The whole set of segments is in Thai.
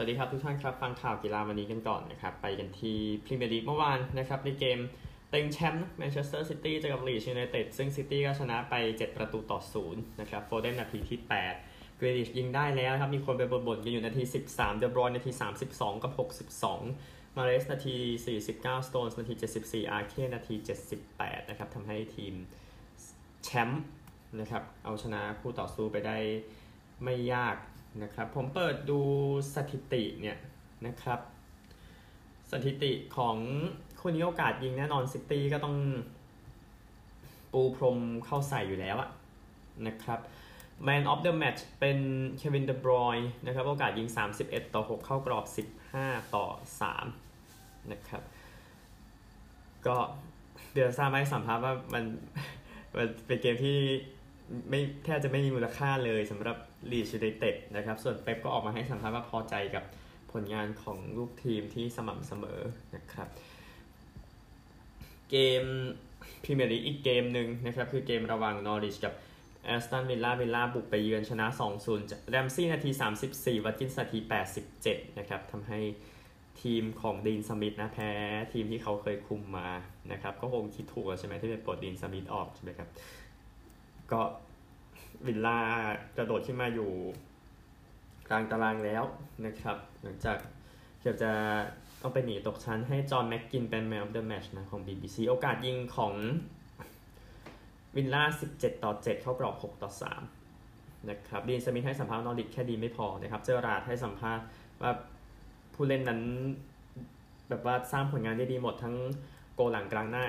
สวัสดีครับทุกท่านครับ ฟังข่าวกีฬาวันนี้กันก่อนนะครับ ไปกันที่พรีเมียร์ลีกเมื่อวานนะครับในเกมเต็งแชมป์แมนเชสเตอร์ซิตี้เจอกับลีดส์ยูไนเต็ดซึ่งซิตี้ก็ชนะไป 7 ประตูต่อ 0 นะครับโฟเดนนาทีที่8กรีลิชยิงได้แล้วครับ มีคนไปบ่นๆกันอยู่นาที 13 เดอบรอยน์นาที 32 กับ 62 มาเรสนาที 49 สโตนส์นาที 74 อาเก้นาที 78 นะครับทำให้ทีมแชมป์นะครับเอาชนะคู่ต่อสู้ไปได้ไม่ยาก นะครับ ผมเปิดดูสถิติเนี่ยนะครับ สถิติของคนนี้โอกาสยิงแน่นอนซิตี้ก็ต้องปูพรมเข้าใส่อยู่แล้วอะนะครับ Man of the Match เป็นเควินเดอบรอยน์นะครับโอกาสยิง 31 ต่อ 6 เข้ากรอบ 15 ต่อ 3 นะครับ ก็บิเอลซาให้สัมภาษณ์ว่ามันมันเป็นเกมที่ไม่แทบจะไม่มีมูลค่าเลยสำหรับ ลีดส์ยูไนเต็ดนะครับ ส่วนเป๊ปก็ออกมาให้สัมภาษณ์ว่าพอใจกับผลงานของลูกทีมที่สม่ำเสมอนะครับ เกมพรีเมียร์ลีกอีกเกมหนึ่งนะครับ คือเกมระหว่างนอริชกับแอสตันวิลล่าวิลล่าบุกไปเยือนชนะ 2-0แรมซี่นาที 34 วัตกินส์นาที 87 นะครับทำให้ทีมของดีนสมิธนะแพ้ทีมที่เขาเคยคุมมานะครับ ก็คงคิดถูกใช่ไหมที่เป็นปลดดีนสมิธออกใช่ไหมครับ ก็ วิลล่ากระโดดขึ้นมาอยู่กลางตารางแล้วนะครับ หลังจากเกือบจะต้องไปหนีตกชั้นให้จอห์นแม็กกินเป็น Man of the Match นะของ BBC โอกาสยิงของวิลล่า 17 ต่อ 7 เข้ากรอบ 6 ต่อ 3 นะครับดีนสมิธให้สัมภาษณ์นอริชแค่ดีไม่พอนะครับ เจอร์ราร์ดให้สัมภาษณ์ว่าผู้เล่นนั้นแบบว่าสร้างผลงานได้ดีหมดทั้งโกล์หลังกลางหน้า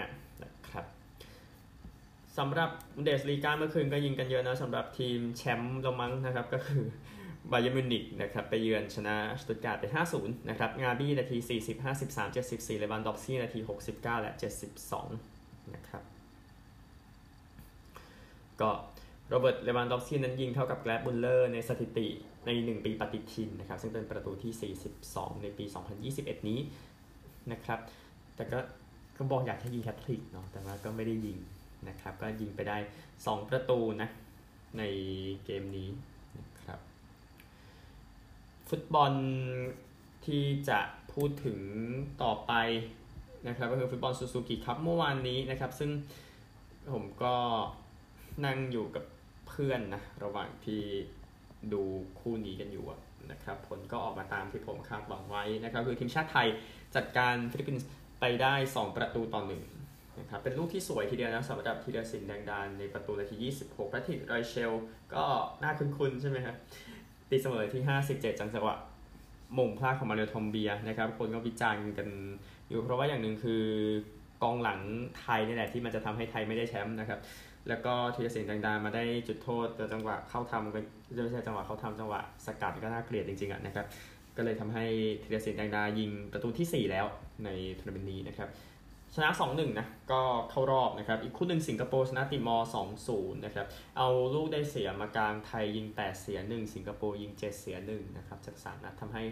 สำหรับบุนเดสลีกาเมื่อคืนก็ยิงกันเยอะนะสำหรับทีมแชมป์เยอรมันนะครับ ก็คือบาเยิร์นมิวนิกนะครับไปเยือนชนะสตุ๊ตการ์ตไป 5-0 นะครับ นาบรี้นาที 40 53 74เลวานดอฟสกี้นาที 69 และ 72 นะครับ ก็โรเบิร์ตเลวานดอฟสกี้นั้นยิงเท่ากับแกร์ดมุลเลอร์ในสถิติใน 1 ปีปฏิทินนะครับ ซึ่งเป็นประตูที่ 42 ในปี 2021 นี้นะครับ แต่ก็ก็บอกอยากให้ยิงแคทริกเนาะแต่ว่าก็ไม่ได้ยิง นะครับ ก็ยิงไปได้ 2 ประตูนะในเกมนี้นะครับ ฟุตบอลที่จะพูดถึงต่อไปนะครับก็คือฟุตบอลซูซูกิครับเมื่อวานนี้นะครับ ซึ่งผมก็นั่งอยู่กับเพื่อนนะระหว่างที่ดูคู่นี้กันอยู่นะครับ ผลก็ออกมาตามที่ผมคาดหวังไว้นะครับ คือทีมชาติไทยจัดการฟิลิปปินส์ไปได้ 2 ประตูต่อหนึ่ง นะครับเป็นลูกที่สวยทีเดียวนะสำหรับธีรศิลป์แดงดานในประตูนาที 26พระทิไรเชล ก็น่าคุ้นๆ ใช่ไหมครับตีเสมอที่ 57 จังจังหวะมงพลาดของมาเรียทอมเบียนะครับคนก็วิจารณ์กันอยู่เพราะว่าอย่างหนึ่งคือกองหลังไทยนี่แหละที่มันจะทำให้ไทยไม่ได้แชมป์นะครับ แล้วก็ธีรศิลป์แดงดามาได้จุดโทษแต่จังหวะเข้าทำกันไม่ใช่จังหวะเข้าทำจังหวะสกัดก็น่าเกลียดจริงๆอะนะครับก็เลยทำให้ธีรศิลป์แดงดายิงประตูที่ 4 แล้วในทัวร์นาเมนต์นี้นะครับ ชนะ 2-1 นะ ก็เข้ารอบนะครับ อีกคู่หนึ่งสิงคโปร์ชนะติมอร์ 2-0 นะครับ เอาลูกได้เสียมากลางไทยยิง 8 เสีย 1 สิงคโปร์ยิง 7 เสีย 1 นะครับ จากสามนัดทำให้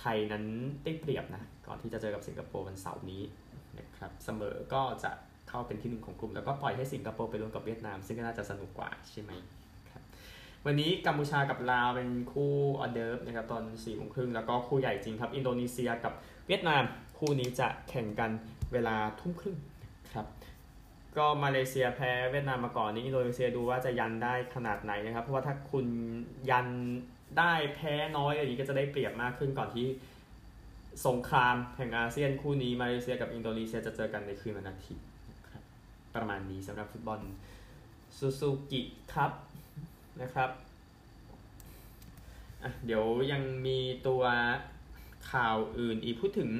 ไทยนั้นได้เปรียบนะ ก่อนที่จะเจอกับสิงคโปร์วันเสาร์นี้นะครับ เสมอก็จะเข้าเป็นที่หนึ่งของกลุ่ม แล้วก็ปล่อยให้สิงคโปร์ไปรวมกับเวียดนาม ซึ่งก็น่าจะสนุกกว่าใช่ไหมครับวันนี้กัมพูชากับลาวเป็นคู่ออเดิร์ฟนะครับตอน4ี่โมงครึ่งแล้วก็คู่ใหญ่จริงครับ อินโดนีเซียกับเวียดนามคู่นี้จะแข่งกัน เวลาทุ่มครึ่งครับก็มาเลเซียแพ้เวียดนามมาก่อนนี้อินโดนีเซียดูว่าจะยันได้ขนาดไหนนะครับ เพราะว่าถ้าคุณยันได้แพ้น้อยอย่างนี้ก็จะได้เปรียบมากขึ้นก่อนที่สงครามแห่งอาเซียนคู่นี้มาเลเซียกับอินโดนีเซียจะเจอกันในคืนวันอาทิตย์นะครับประมาณนี้สำหรับฟุตบอลซูซูกิครับนะครับอะเดี๋ยวยังมีตัวข่าวอื่นอีกพูดถึง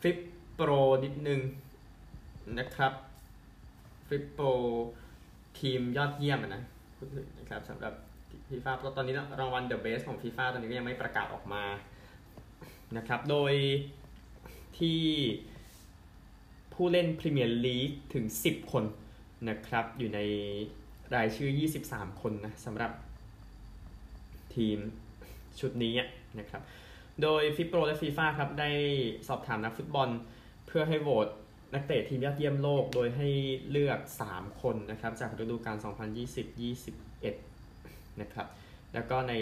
ฟลิป โปรนิดนึงนะครับFIFPro ทีมยอดเยี่ยมนะพูดถึงนะครับสำหรับฟีฟ่าตอนนี้รางวัล The Best ของฟีฟ่าตอนนี้ก็ยังไม่ประกาศออกมานะครับ โดยที่ผู้เล่นพรีเมียร์ลีกถึง 10 คนนะครับ อยู่ในรายชื่อ 23 คนนะสำหรับทีมชุดนี้นะครับ โดย FIFPro และฟีฟ่าครับได้สอบถามนักฟุตบอล เพื่อให้โหวตนักเตะทีมยอดเยี่ยมโลกโดยให้เลือก 3 คนนะครับ จากฤดูกาล 2020-21 นะครับ แล้วก็ใน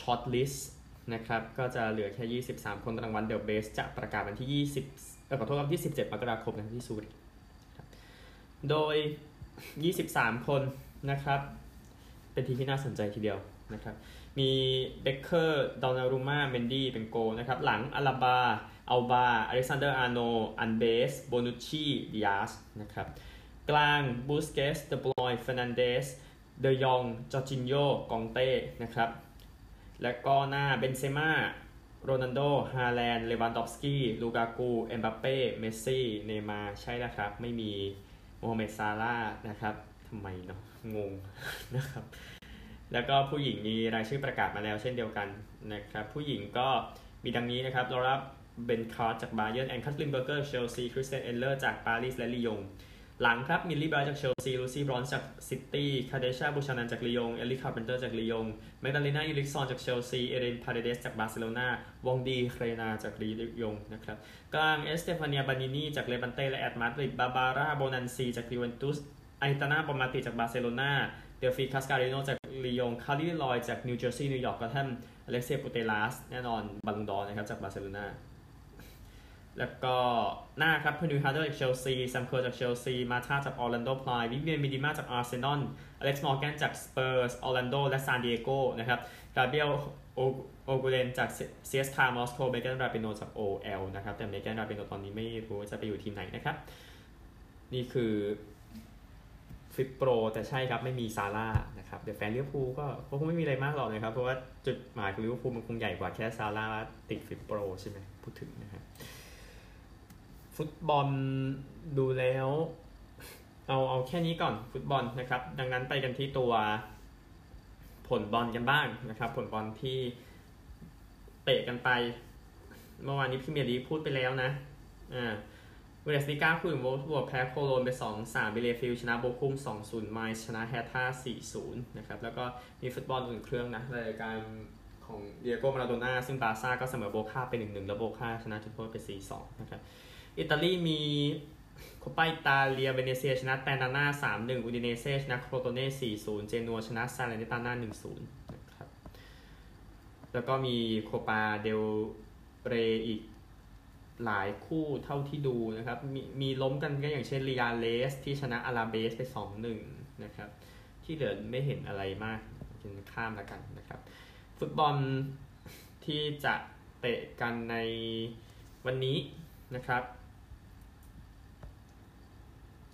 shortlist นะครับ ก็จะเหลือแค่ 23 คนรางวัล The Best จะประกาศวันที่ 20เออขอโทษครับที่17มกราคมนะที่ซูริกโดย 23 คนนะครับ เป็นทีมที่น่าสนใจทีเดียวนะครับ มีเบ็คเกอร์ ดอนนารุมมาเมนดี้ เป็นโกล์นะครับ หลังอลาบา อัลบาอเล็กซานเดอร์อาร์โน อัลเวส โบนุชชีดิอาสนะครับ กลางบุสเกตส์เดอบรอยน์แฟร์นันเดส เดยอง จอร์จินโย กองเต้ นะครับ และก็หน้าเบนเซม่า โรนัลโด ฮาแลนด์ เลวานดอฟสกี้ ลูกากู เอ็มบัปเป้ เมสซี่ เนย์มาร์ ใช่แล้วครับ ไม่มีโมฮัมเหม็ดซาลาห์ นะครับทำไมเนาะ งง นะครับ แล้วก็ผู้หญิงมีรายชื่อประกาศมาแล้วเช่นเดียวกันนะครับ ผู้หญิงก็มีดังนี้นะครับลอร่า เบนคาร์ธจากบาเยิร์นแอนคัตลินเบอร์เกอร์เชลซีคริสเตียนเอนด์เลอร์จากปารีสและลียง หลังครับมิลลี่ไบรท์จากเชลซีลูซี่บรอนซ์จากซิตี้คาเดชาบูชานันจากลียงเอลิคาร์เพนเตอร์จากลียงแมกดาเลนาเอริคส์สันจากเชลซีเอเรนพาเดเดสจากบาร์เซโลนาวองดี้เรอนาร์จากลียงนะครับกลางเอสเตฟานียบานีนีจากเลบันเต้และแอดมาดริดบาร์บาร่าโบนันเซียจากยูเวนตุสไอตานาบอนมาติจากบาร์เซโลนาเดลฟีคาสการิโนจากลียงคาร์ลีลอยด์จากนิวเจอร์ซีย์นิวยอร์กก็ท่านอเล็กเซียปูเตลัสแน่นอนบัลลงดอร์นะครับจากบาร์เซโลนา แล้วก็หน้าครับเพอร์นิลล์ฮาร์เดอร์จากเชลซีซัมเคอร์จากเชลซีมาร์ตาจากออร์แลนโดไพรด์วิเวียนมีเดอมาจากอาร์เซนอลอเล็กซ์มอร์แกนจากสเปอร์สออร์แลนโดและซานดิเอโกนะครับกาเบรียลโอนูเมเรจากซีเอสเคเอมอสโกเมแกนราปิโนจาก OL นะครับ แต่เมแกนราปิโนตอนนี้ไม่รู้จะไปอยู่ทีมไหนนะครับ นี่คือ FIFPro แต่ใช่ครับ ไม่มีซาลาห์นะครับเดี๋ยวแฟนลิเวอร์พูลก็คงไม่มีอะไรมากหรอกนะครับ เพราะว่าจุดหมายของลิเวอร์พูลมันคงใหญ่กว่าแค่ซาลาห์ติด FIFPro ใช่ไหมพูดถึงนะครับ ฟุตบอลดูแล้ว เอาเอาแค่นี้ก่อนฟุตบอลนะครับ ดังนั้นไปกันที่ตัวผลบอลกันบ้างนะครับ ผลบอลที่เตะกันไปเมื่อวานนี้พรีเมียร์ลีกพูดไปแล้วนะอ่าบุนเดสลีกาครับโวล์ฟสบวร์กแพ้โคโลญไป 2 3บีเลเฟลด์ชนะโบคุ่ม2 0ไมนซ์ชนะแฮร์ธา4 0นะครับแล้วก็มีฟุตบอลอุ่นเครื่องนะรายการของดิเอโกมาราโดน่าซึ่งบาร์ซ่าก็เสมอโบคาไป 1-1 แล้วโบคาชนะจุดโทษไป 4-2 นะครับ อิตาลีมีโคปาอิตาเลียเวเนเซียชนะแตร์นาน่า3-1อูดิเนเซ่ชนะโครโตเน่4-0เจนัวชนะซาแลร์นิตาน่า1-0นะครับแล้วก็มีโคปาเดลเรอีกหลายคู่เท่าที่ดูนะครับ มีมีล้มกันก็อย่างเช่นเรียเลสที่ชนะอลาเบสไป 2-1 นะครับ ที่เหลือไม่เห็นอะไรมากงั้นข้ามแล้วกันนะครับ ฟุตบอลที่จะเตะกันในวันนี้นะครับ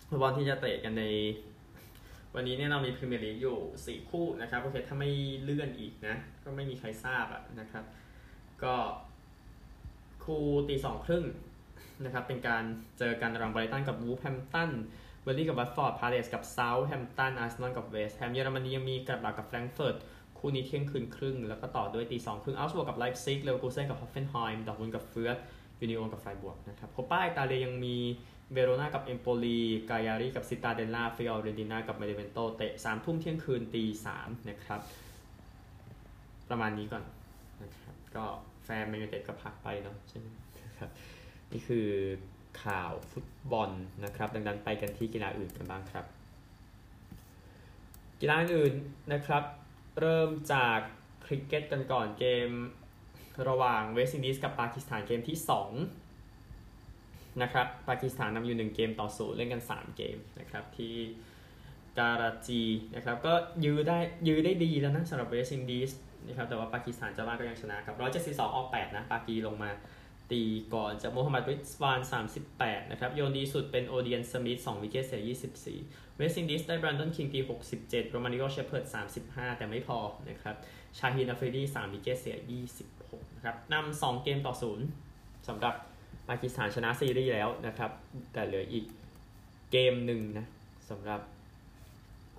ฟุตบอลที่จะเตะกันใน วันนี้เนี่ยเรามีพรีเมียร์ลีกอยู่ 4 คู่นะครับโอเคถ้าไม่เลื่อนอีกนะ ก็ไม่มีใครทราบอะนะครับ ก็คู่ตีสองครึ่งนะครับ เป็นการเจอกันระหว่างไบรตันกับวูล์ฟแฮมป์ตันเบิร์นลีย์กับวัตฟอร์ดพาเลซกับเซาแธมป์ตันอาร์เซนอลกับเวสต์แฮมเยอรมนียังมีกลัดบัคกับแฟรงก์เฟิร์ตคู่นี้เที่ยงคืนครึ่ง แล้วก็ต่อด้วยตีสองครึ่งเอาก์สบวร์กกับไลป์ซิกเลเวอร์คูเซ่นกับฮอฟเฟนไฮม์ดอร์ทมุนกับเฟือร์ธยูนิโอนกับไฟรบวร์กนะครับโคป้าอิตาเลียยังมี เวโรนากับเอมโปลีกายารีกับซิตาเดลล่าฟิออเรนติน่ากับเบเนเวนโตเตะสามทุ่มเที่ยงคืนตีสามนะครับ ประมาณนี้ก่อนนะครับก็แฟนแมนยูเต็ดก็พักไปเนาะใช่ไหมครับนี่คือข่าวฟุตบอลนะครับ ดังนั้นไปกันที่กีฬาอื่นกันบ้างครับ กีฬาอื่นนะครับ เริ่มจากคริกเก็ตกันก่อนเกมระหว่างเวสต์อินดีสกับปากีสถานเกมที่ 2 นะครับปากีสถานนำอยู่ 1 เกมต่อศูนย์เล่นกัน 3 เกมนะครับที่การาจีนะครับก็ยื้อได้ยื้อได้ดีแล้วนะสำหรับเวสต์อินดีสนะครับแต่ว่าปากีสถานเจ้าบ้านก็ยังชนะกับ172ออก8นะปากีลงมาตีก่อนจากโมฮัมหมัดริสวาน38 นะครับ โยนดีสุดเป็นโอเดียนสมิธ2วิกเกตเสีย 24 เวสต์อินดีสได้แบรนดอนคิงตี 67 โรมาริโอเชฟเพิร์ด35 แต่ไม่พอนะครับ ชาฮินอาฟรีดี3วิกเกตเสีย 26 นะครับนำ2เกมต่อ 0สำหรับ ปากีสถานชนะซีรีส์แล้วนะครับ แต่เหลืออีกเกมหนึ่งนะสำหรับ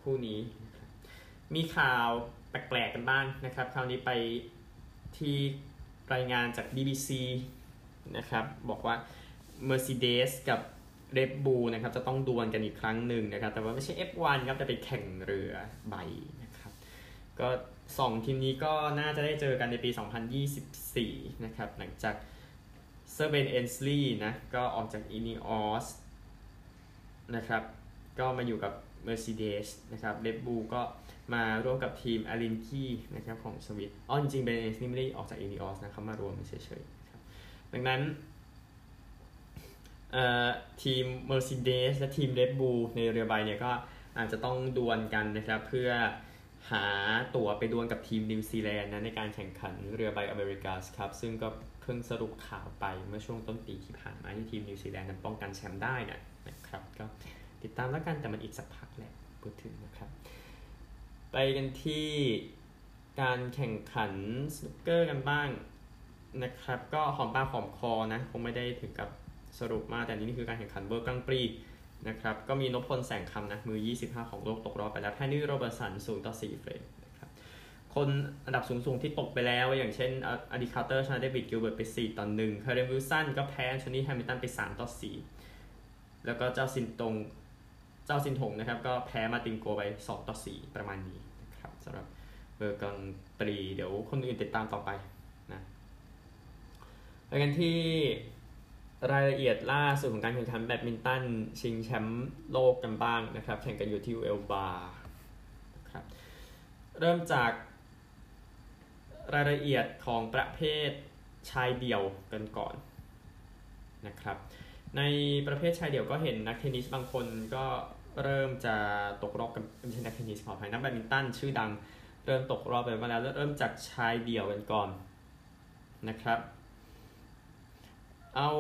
คู่นี้ มีข่าวแปลกๆกันบ้างนะครับ คราวนี้ไปที่รายงานจาก BBC นะครับ บอกว่า Mercedes กับ Red Bull นะครับ จะต้องดวลกันอีกครั้งหนึ่งนะครับ แต่ว่าไม่ใช่ F1 ครับแต่เป็นแข่งเรือใบนะครับ ก็สองทีมนี้ก็น่าจะได้เจอกันในปี 2024 นะครับ หลังจาก เซอร์เบนเอนสลีย์นะ ก็ออกจากอินิออสนะครับ ก็มาอยู่กับ Mercedes นะครับ Red Bull ก็มาร่วมกับทีม a l i n k y นะครับของสวิตอ๋อจริงๆเบนเอนสนี่ไม่ได้ออกจาก i n e o s นะครับมารวมเฉยๆครับดังนั้นทีม Mercedes และทีม Red Bull ในเรือใบเนี่ยก็อาจจะต้องดวลกันนะครับ เพื่อหาตั๋วไปดวลกับทีมนิวซีแลนด์นะในการแข่งขันเรือใบอเมริกาสครับ ซึ่งก็เพิ่งสรุปข่าวไปเมื่อช่วงต้นปีที่ผ่านมาที่ทีมนิวซีแลนด์นั้นป้องกันแชมป์ได้นะนะครับ ก็ติดตามแล้วกันแต่มันอีกสักพักแหละพูดถึงนะครับ ไปกันที่การแข่งขันสนุกเกอร์กันบ้างนะครับ ก็หอมปากหอมคอนะคงไม่ได้ถึงกับสรุปมาแต่นี่คือการแข่งขันเบอร์กลางปรีนะครับ ก็มีนพพลแสงคำนะมือ 25 ของโลกตกรอบไปแล้วแพนนี่โรเบอร์สัน0ต่อ4เฟรม คนอันดับสูงๆที่ตกไปแล้ว อย่างเช่นอดีคาร์เตอร์ชนะเดวิดกิลเบิร์ตไป 4 ต่อ1คาร์เรนวิลสันก็แพ้ชนี่แฮมิลตันไป 3 ต่อ 4 แล้วก็เจ้าซินตงเจ้าซินถงนะครับ ก็แพ้มาติงโกไป 2 ต่อ 4 ประมาณนี้นะครับสำหรับเบอร์กลางปรี เดี๋ยวคนอื่นติดตามต่อไปนะไปกันที่รายละเอียดล่าสุดของการแข่งขันแบดมินตันชิงแชมป์โลกกันบ้างนะครับ แข่งกันอยู่ที่เอลบาร์ครับเริ่มจาก รายละเอียดของประเภทชายเดี่ยวกันก่อนนะครับในประเภทชายเดี่ยวก็เห็นนักเทนนิสบางคนก็เริ่มจะตกรอบกันไม่ใช่นักเทนนิสขออภัยนักแบดมินตันชื่อดังเริ่มตกรอบไปมาแล้วเริ่มจากชายเดี่ยวกันก่อนนะครับ เอา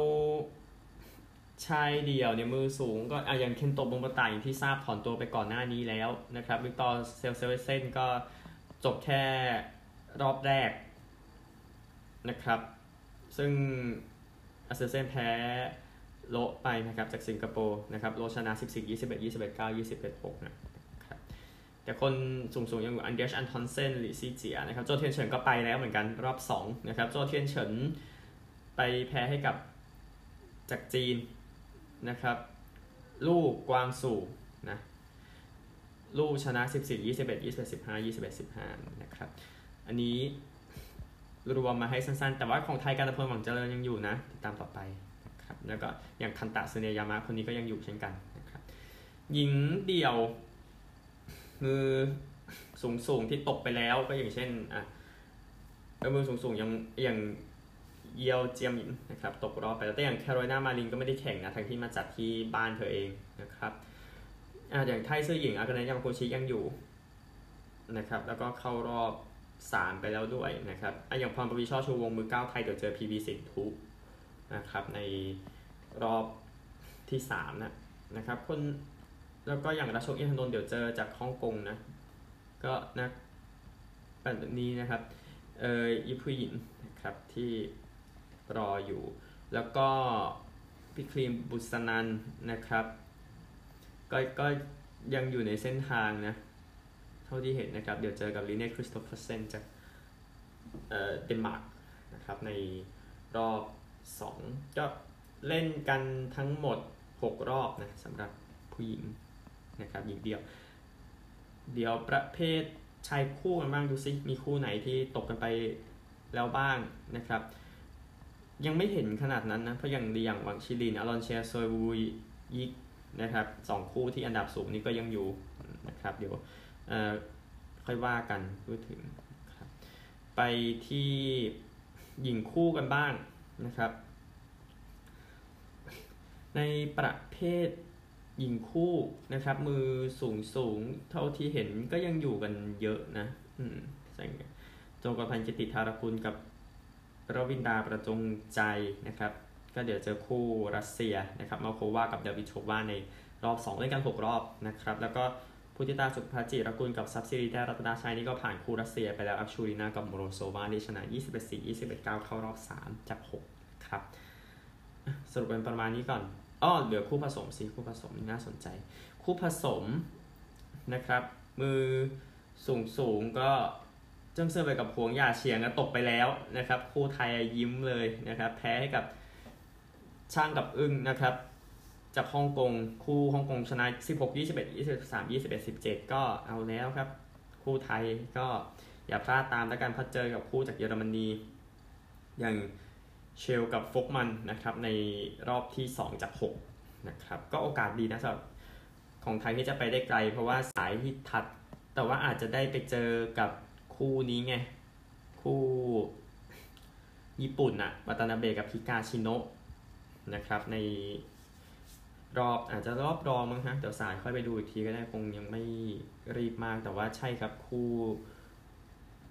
ชายเดี่ยวเนี่ยมือสูงก็อย่างเคนโตโมโมตะอย่างที่ทราบถอนตัวไปก่อนหน้านี้แล้วนะครับวิกตอร์เซลเซเวเซนก็จบแค่ รอบแรกนะครับ ซึ่งอเซลเซนแพ้โลไปนะครับจากสิงคโปร์นะครับโลชนะ 14 21 21 9 21 6นะครับแต่คนสูงๆยังอยู่อันเดอร์สอันทอนเซนลีซีเจียนะครับโจเทียนเฉินก็ไปแล้วเหมือนกันรอบ2นะครับโจเทียนเฉินไปแพ้ให้กับจากจีนนะครับลู่กวงจู่นะลู่ชนะ 14 21 21 15 21 15นะครับ อันนี้รวมมาให้สั้นๆ แต่ว่าของไทยการตะเพลหวังเจริญยังอยู่นะ ติดตามต่อไปนะครับแล้วก็อย่างคันตะเซเนยามะคนนี้ก็ยังอยู่เช่นกันนะครับหญิงเดี่ยวมือสูงสูงที่ตกไปแล้วก็อย่างเช่นอะมือสูงสูงยังอย่างเยียวเจียมินนะครับตกรอบไปแล้วแต่อย่างแคโรไลนามารินก็ไม่ได้แข่งนะทั้งที่มาจัดที่บ้านเธอเองนะครับออย่างไทยซื่อหญิงอากาเนยามาโกชิยังอยู่นะครับแล้วก็เข้ารอบ 3 ไปแล้วด้วยนะครับออย่างพรปวีช่อชูวงมือ 9 ไทยเดี๋ยวเจอพีบีสิงทุนะครับในรอบที่3นะนะครับคนแล้วก็อย่างราชกอินทนนท์เดี๋ยวเจอจากฮ่องกงนะ ก็นะแบบนี้นะครับเออยิผู้หญิงนะครับที่รออยู่ แล้วก็พี่ครีมบุษนันนะครับ ก็ก็ยังอยู่ในเส้นทางนะาที่เห็นนะครับ เดี๋ยวเจอกับลีเน่คริสโตเฟอร์เซนจากเดนมาร์กนะครับในรอบ 2 ก็เล่นกันทั้งหมด 6 รอบนะสำหรับผู้หญิงนะครับหญิงเดียว เดี๋ยวประเภทชายคู่กันบ้างดูซิมีคู่ไหนที่ตกกันไปแล้วบ้างนะครับ ยังไม่เห็นขนาดนั้นนะ เพราะอย่างดีอย่างวังชิลินอลอนเชียโซยวูยิกนะครับสองคู่ที่อันดับสูงนี้ก็ยังอยู่นะครับเดี๋ยว ค่อยว่ากันพูดถึงครับไปที่หญิงคู่กันบ้างนะครับ ในประเภทหญิงคู่นะครับ มือสูงสูงเท่าที่เห็นก็ยังอยู่กันเยอะนะ อืมจงกรพันธ์กิติธารคุณกับรวินดาประจงใจนะครับ ก็เดี๋ยวเจอคู่รัสเซียนะครับมาโควากับเดวิดโชวาในรอบ 2 เล่นกัน 6 รอบนะครับ แล้วก็ พุธิตาสุภจิรกุลกับทรัพย์สิรีแต้รัตนชัยนี่ก็ผ่านคู่รัสเซียไปแล้วอัพชูรินากับโมโรโซวาที่ชนะ 21 4 21 9 เข้ารอบ 3 จาก 6 ครับ สรุปเป็นประมาณนี้ก่อนอ้อเหลือคู่ผสมสิคู่ผสมน่าสนใจ คู่ผสมนะครับ มือสูงสูงก็เจิ้งเซอร์ไปกับพวงยาเฉียงก็ตกไปแล้วนะครับ คู่ไทยยิ้มเลยนะครับ แพ้ให้กับช่างกับอึ้งนะครับ จากฮ่องกงคู่ฮ่องกงชนะ 16 21 23 21 17 ก็เอาแล้วครับ คู่ไทยก็อย่าพลาดตามแล้วกันพัดเจอกับคู่จากเยอรมนีอย่างเชลกับฟกมันนะครับในรอบที่ 2 จาก 6 นะครับ ก็โอกาสดีนะสำหรับของไทยที่จะไปได้ไกล เพราะว่าสายฮิตทัด แต่ว่าอาจจะได้ไปเจอกับคู่นี้ไง คู่ญี่ปุ่นอะวัตนาเบกับฮิกาชิโนะนะครับใน รอบอาจจะรอบรองมั้งฮะเดี๋ยวสายค่อยไปดูอีกทีก็ได้คงยังไม่รีบมากแต่ว่าใช่ครับคู่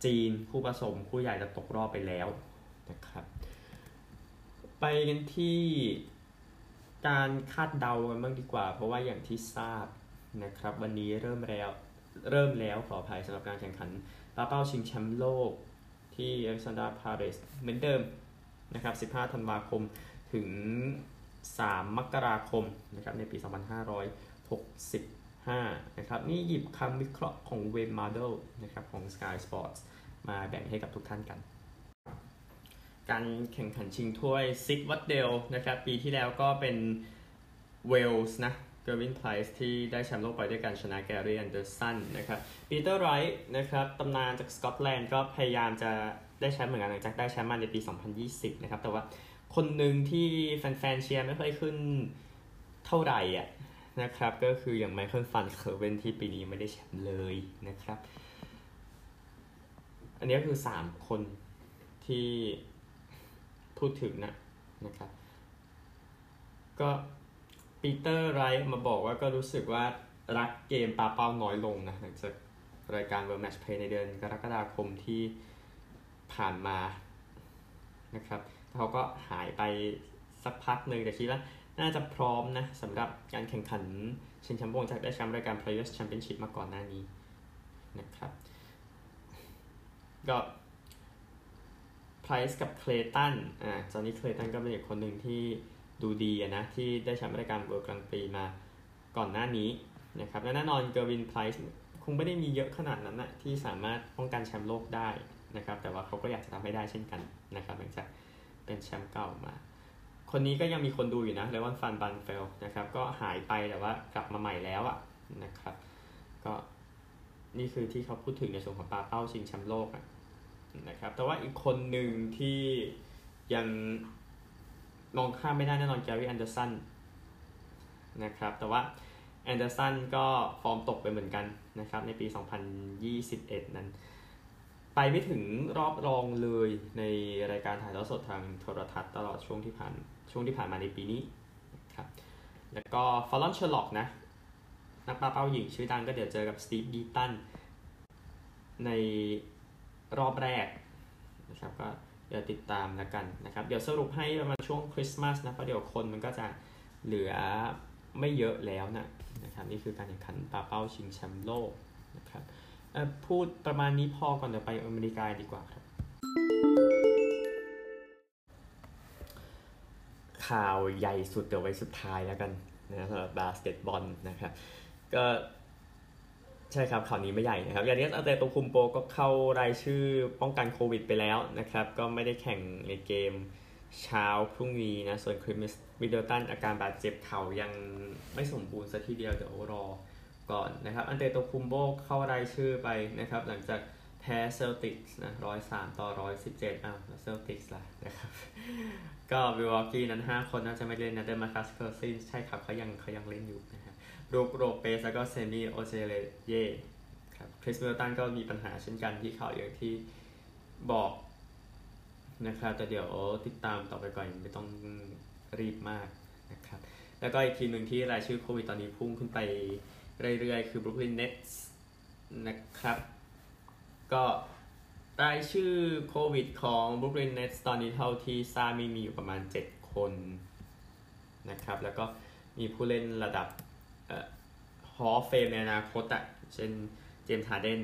จีนคู่ผสมคู่ใหญ่จะตกรอบไปแล้วนะครับ ไปกันที่การคาดเดากันบ้างดีกว่า เพราะว่าอย่างที่ทราบนะครับ วันนี้เริ่มแล้วเริ่มแล้วขออภัยสำหรับการแข่งขันปาเป้าชิงแชมป์โลกที่เอลซานดาพาเรสเหมือนเดิมนะครับ 15 ธันวาคมถึง 3 มกราคมนะครับในปี 2565 นะครับนี่หยิบคำวิเคราะห์ของเวมมาร์เดลนะครับของ Sky Sports มาแบ่งให้กับทุกท่านกัน การแข่งขันชิงถ้วยซิดวัตเดลนะครับปีที่แล้วก็เป็นเวลส์นะเกอร์วินไพรส์ที่ได้แชมป์โลกไปด้วยกันชนะแกรี่แอนเดอร์สันนะครับปีเตอร์ไรท์นะครับตำนานจากสกอตแลนด์ก็พยายามจะได้แชมป์เหมือนกันหลังจากได้แชมป์มาในปี 2020 นะครับแต่ว่า คนหนึ่งที่แฟนๆเชียร์ไม่ค่อยขึ้นเท่าไหร่อะนะครับ ก็คืออย่างไมเคิลฟานเกอร์เวนที่ปีนี้ไม่ได้แชมป์เลยนะครับ อันนี้ก็คือ 3 คนที่พูดถึงนะนะครับ ก็ปีเตอร์ไรท์มาบอกว่าก็รู้สึกว่ารักเกมปาเป้าน้อยลงนะหลังจากรายการ World Match Play ในเดือนกรกฎาคมที่ผ่านมานะครับ เขาก็หายไปสักพักหนึ่งแต่คิดว่าน่าจะพร้อมนะสำหรับการแข่งขันชิงแชมป์โลกจากได้แชมป์รายการ Players Championship มาก่อนหน้านี้นะครับ ก็ Price กับเคลตัน อ่าตอนนี้เคลตันก็เป็นอีกคนหนึ่งที่ดูดีนะที่ได้แชมป์รายการ World Grand Prix มาก่อนหน้านี้นะครับและแน่นอนเกอร์วินไพรซ์คงไม่ได้มีเยอะขนาดนั้นนะที่สามารถป้องกันแชมป์โลกได้นะครับแต่ว่าเขาก็อยากจะทำให้ได้เช่นกันนะครับหลังจาก เป็นแชมป์เก่ามา คนนี้ก็ยังมีคนดูอยู่นะเรย์มอนด์ฟันบาร์เนเฟลด์นะครับ ก็หายไปแต่ว่ากลับมาใหม่แล้วอะนะครับ ก็นี่คือที่เขาพูดถึงในส่วนของปาเป้าชิงแชมป์โลกอะนะครับ แต่ว่าอีกคนหนึ่งที่ยังมองข้ามไม่ได้แน่นอนแกรี่แอนเดอร์สันนะครับ แต่ว่าแอนเดอร์สันก็ฟอร์มตกไปเหมือนกันนะครับ ในปี 2021 นั้น ไปไม่ถึงรอบรองเลยในรายการถ่ายทอดสดทางโทรทัศน์ตลอดช่วงที่ผ่านช่วงที่ผ่านมาในปีนี้ครับแล้วก็ฟอลลอนเชอร์ล็อกนะนักปาเป้าหญิงชื่อดังก็เดี๋ยวเจอกับสตีฟบีตันในรอบแรกนะครับก็เดี๋ยวติดตามแล้วกันนะครับ เดี๋ยวสรุปให้ประมาณช่วงคริสต์มาสนะเพราะเดี๋ยวคนมันก็จะเหลือไม่เยอะแล้วนะนะครับนี่คือการแข่งขันปาเป้าชิงแชมป์โลกนะครับ พูดประมาณนี้พอก่อนเดี๋ยวไปอเมริกาดีกว่าครับ ข่าวใหญ่สุดเดี๋ยวไว้สุดท้ายแล้วกันนะสำหรับบาสเกตบอลนะครับ ก็ใช่ครับข่าวนี้ไม่ใหญ่นะครับยานนิสอันเตโตคุมโบก็เข้ารายชื่อป้องกันโควิดไปแล้วนะครับ ก็ไม่ได้แข่งในเกมเช้าพรุ่งนี้นะ ส่วนคริสมิดเดิลตันอาการบาดเจ็บเข่ายังไม่สมบูรณ์ซะทีเดียวเดี๋ยวรอ ก่อนนะครับอันเตโตคุมโบเข้ารายชื่อไปนะครับหลังจากแพ้เซลติกส์นะร้อยสามต่อร้อยสิบเจ็ดอ้าวเซลติกส์ล่ะนะครับก็มิลวอกี้นั้น5คนน่าจะไม่เล่นนะเดมาร์คัสคัซซินส์ใช่ครับเขายังเขายังเล่นอยู่นะครับบรูคโลเปซแล้วก็เซมิโอเจเลเย่ครับคริสมิดเดิลตันก็มีปัญหาเช่นกันที่เขาอย่างที่บอกนะครับแต่เดี๋ยวติดตามต่อไปก่อนไม่ต้องรีบมากนะครับแล้วก็อีกทีมหนึ่งที่รายชื่อโควิดตอนนี้พุ่งขึ้นไป เรื่อยๆ คือ Brooklyn Nets นะครับ ก็รายชื่อโควิดของ Brooklyn Nets ตอนนี้เท่าที่ทราบมีมีอยู่ประมาณ 7 คนนะครับ แล้วก็มีผู้เล่นระดับฮอเฟมในอนาคตอะเช่นเจมส์ฮาร์เดน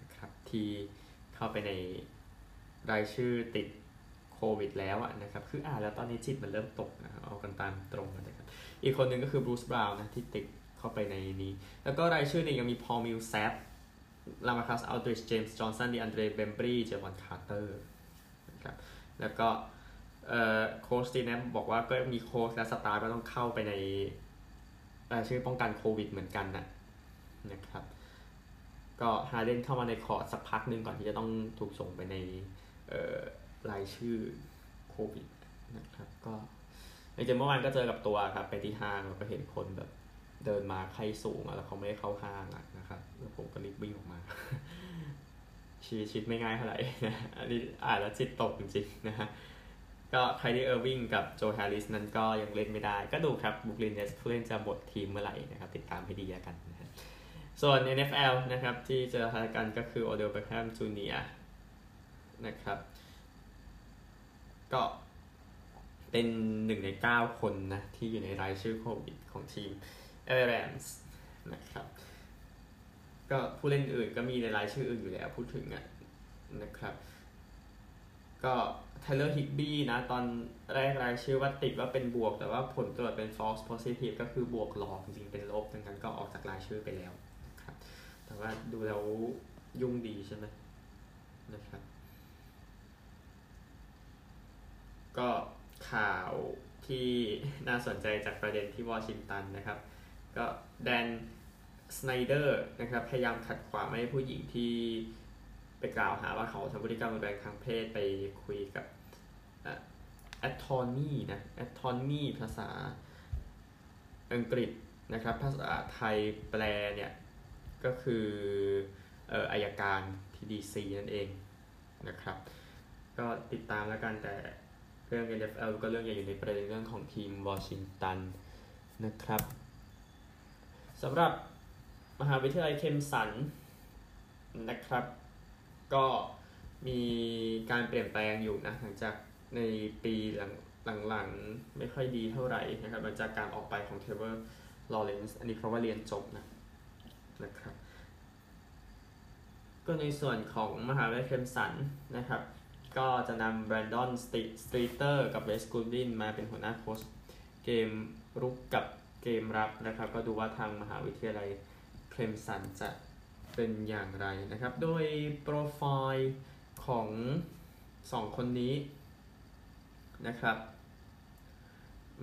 นะครับที่เข้าไปในรายชื่อติดโควิดแล้วนะครับ คืออ่านแล้วตอนนี้จิตมันเริ่มตกนะเอากันตามตรงนะครับ อีกคนหนึ่งก็คือบรูซบราวน์นะที่ติด เข้าไปในนี้ แล้วก็รายชื่อเนี่ยยังมีพอลมิลแซปลามาคัสอัลดริชเจมส์จอห์นสันดีอันเดรเบมบรีเจวอนคาร์เตอร์นะครับแล้วก็โค้ชสตีฟแนชบอกว่าก็มีโค้ชและ staff ก็ต้องเข้าไปในรายชื่อป้องกันโควิดเหมือนกันนะนะครับก็ฮาเดนเข้ามาในคอร์ตสักพักหนึ่งก่อนที่จะต้องถูกส่งไปในรายชื่อโควิดนะครับก็ในเกมเมื่อวานก็เจอกับตัวครับไปที่ห้างแล้วก็เห็นคนแบบ เดินมาใครสูงแล้วเขาไม่ได้เข้าข้างนะครับแล้วผมก็รีบวิ่งออกมาชีชิดไม่ง่ายเท่าไหร่นะอันนี้อ่านแล้วจิตตกจริงๆนะฮะก็ใครที่เออร์วิงกับโจฮร์ริสนั้นก็ยังเล่นไม่ได้ ก็ดูครับบุคลินเนสผู้เล่นจะหมดทีมเมื่อไหร่นะครับ ติดตามให้ดีกันนะฮะส่วน NFL นะครับ ที่เจอทากันก็คือโอเดลเบคแฮมจูเนียนะครับ ก็เป็นหนึ่งในเก้าคนนะ ที่อยู่ในรายชื่อโควิดของทีม เอเวอร์แรมส์นะครับก็ผู้เล่นอื่นก็มีในรายชื่ออื่นอยู่แล้วพูดถึงอะนะครับ ก็ไทเลอร์ฮิกบี้นะ ตอนแรกรายชื่อว่าติดว่าเป็นบวก แต่ว่าผลตรวจเป็น false positive ก็คือบวกหลอกจริงๆเป็นลบดังนั้นก็ออกจากรายชื่อไปแล้วนะครับแต่ว่าดูแล้วยุ่งดีใช่ไหมนะครับ ก็ข่าวที่น่าสนใจจากประเด็นที่วอชิงตันนะครับ ก็แดนสไนเดอร์นะครับพยายามขัดขวางไม่ให้ผู้หญิงที่ไปกล่าวหาว่าเขาทำพฤติกรรมรุนแรงทางเพศไปคุยกับ attorney นะ attorney ภาษาอังกฤษนะครับภาษาไทยแปลเนี่ย ก็คือเอ่ออายการที่ดีซีนั่นเองนะครับ ก็ติดตามแล้วกันแต่เรื่อง NFL ก็เรื่องใหญ่อยู่ในประเด็นเรื่องของทีมวอชิงตันนะครับ สำหรับมหาวิทยาลัยเคมสันนะครับ ก็มีการเปลี่ยนแปลงอยู่นะหลังจากในปีหลังๆ ไม่ค่อยดีเท่าไหร่นะครับหลังจากการออกไปของเทรเวอร์ลอว์เรนซ์อันนี้เพราะว่าเรียนจบนะนะครับ ก็ในส่วนของมหาวิทยาลัยเคลมสันนะครับ ก็จะนำแบรนดอนสตรีทเตอร์กับเวสกูดินมาเป็นหัวหน้าโค้ชเกมรุกกับ เกมรับนะครับ ก็ดูว่าทางมหาวิทยาลัยเคลมสันจะเป็นอย่างไรนะครับ โดยโปรไฟล์ของ 2 คนนี้นะครับ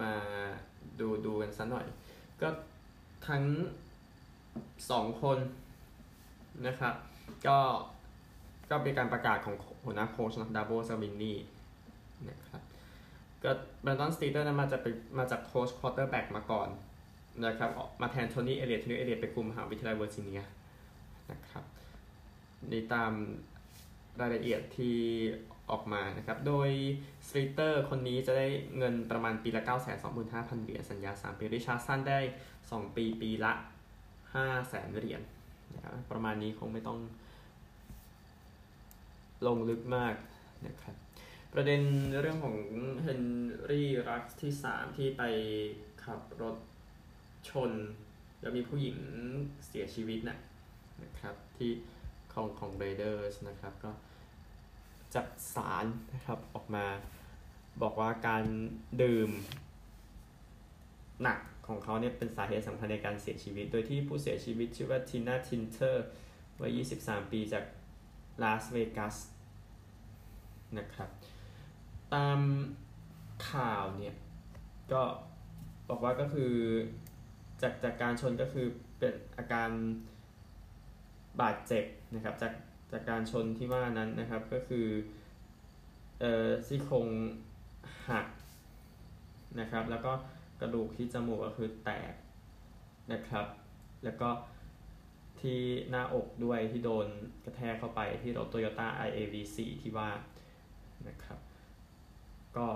มาดูดูกันสักหน่อย ก็ทั้ง 2 คนนะครับ ก็ก็เป็นการประกาศของหัวหน้าโค้ชนะดับเบิลซาบินนี่นะครับก็แบรนดอนสตรีทเตอร์นั้นมาจะเป็นมาจากโค้ช quarterback มาก่อน นะครับมาแทนโทนี่เอเลียตโทนี่เอเลียตไปคุมมหาวิทยาลัยเวอร์จิเนียนะครับในตามรายละเอียดที่ออกมานะครับ โดยสตรีทเตอร์คนนี้จะได้เงินประมาณปีละ 9 2 5 0 0 0 เหรียญสัญญา 3 ปีริชาร์สันได้ 2 ปีปีละ5 0 0 0 0 0เหรียญนะครับประมาณนี้คงไม่ต้องลงลึกมากนะครับประเด็นเรื่องของเฮนรี่รักส์ที่ 3 ที่ไปขับรถ ชน แล้วมีผู้หญิงเสียชีวิตนะนะครับที่ของของเรเดอร์สนะครับก็จับสารนะครับออกมาบอกว่าการดื่มหนักของเขาเนี่ยเป็นสาเหตุสำคัญในการเสียชีวิต โดยที่ผู้เสียชีวิตชื่อว่าทินาทินเทอร์วัย 23 ปีจากลาสเวกัสนะครับ ตามข่าวเนี่ย ก็บอกว่าก็คือ จากจากการชนก็คือเป็นอาการบาดเจ็บนะครับจากจากการชนที่ว่านั้นนะครับก็คือเอ่อซี่โครงหักนะครับแล้วก็กระดูกที่จมูกก็คือแตกนะครับ แล้วก็ที่หน้าอกด้วยที่โดนกระแทกเข้าไปที่รถ Toyota IAV4 ที่ว่านะครับ ก็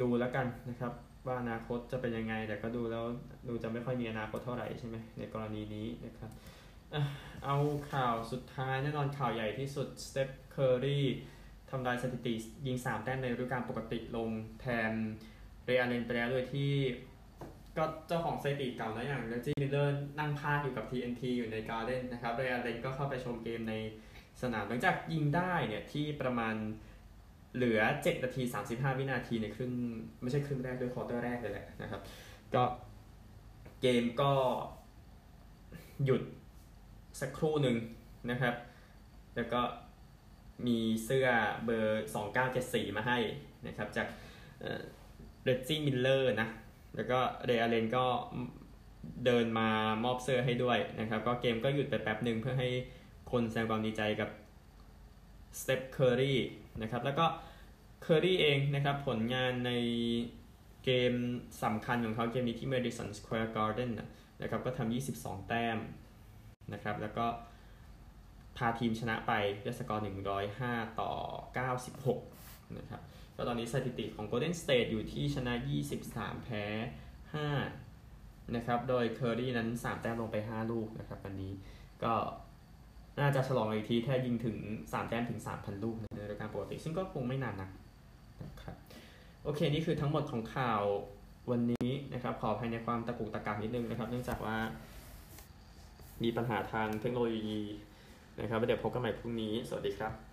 ดูแล้วกันนะครับ ว่าอนาคตจะเป็นยังไง แต่ก็ดูแล้วดูจะไม่ค่อยมีอนาคตเท่าไหร่ใช่ไหมในกรณีนี้นะครับเอาข่าวสุดท้ายแน่นอนข่าวใหญ่ที่สุดสเตฟ เคอร์รีทำลายสถิติยิง 3 แต้มในฤดูกาลปกติลงแทนเรย์ อัลเลนไปแล้วโดยที่ก็เจ้าของสถิติเก่านะอย่างเรจจี้ มิลเลอร์นั่งพากย์อยู่กับ TNT อยู่ใน Garden นะครับเรย์ อัลเลนก็เข้าไปชมเกมในสนามหลังจากยิงได้เนี่ยที่ประมาณ เหลือ 7 นาที 35 วินาทีในครึ่งไม่ใช่ครึ่งแรกด้วย quarter แรกเลยแหละนะครับ ก็เกมก็หยุดสักครู่หนึ่งนะครับ แล้วก็มีเสื้อเบอร์ 2974 มาให้นะครับ จากเรจจี้ มิลเลอร์นะ แล้วก็เรย์ อัลเลนก็เดินมามอบเสื้อให้ด้วยนะครับ ก็เกมก็หยุดไปแป๊บหนึ่งเพื่อให้คนแสดงความดีใจกับ สเตฟ เคอร์รีนะครับแล้วก็เคอร์รีเองนะครับผลงานในเกมสำคัญของเขาเกมนี้ที่ Madison Square Garden นะครับก็ทำ22 แต้มนะครับแล้วก็พาทีมชนะไปด้วยสกอร์ 105 ต่อ 96 นะครับก็ตอนนี้สถิติของ Golden State อยู่ที่ชนะ 23 แพ้ 5 นะครับ โดยเคอรี่นั้น 3 แต้มลงไป 5 ลูกนะครับวันนี้ก็ น่าจะฉลองอีกทีถ้ายิงถึง 3 แต้มถึง 3,000 ลูกในฤดูกาลปกติ ซึ่งก็คงไม่นานนักนะครับโอเค นี่คือทั้งหมดของข่าววันนี้นะครับ ขอภายในความตะกุกตะกักนิดนึงนะครับ เนื่องจากว่ามีปัญหาทางเทคโนโลยีนะครับเดี๋ยวพบกันใหม่พรุ่งนี้ สวัสดีครับ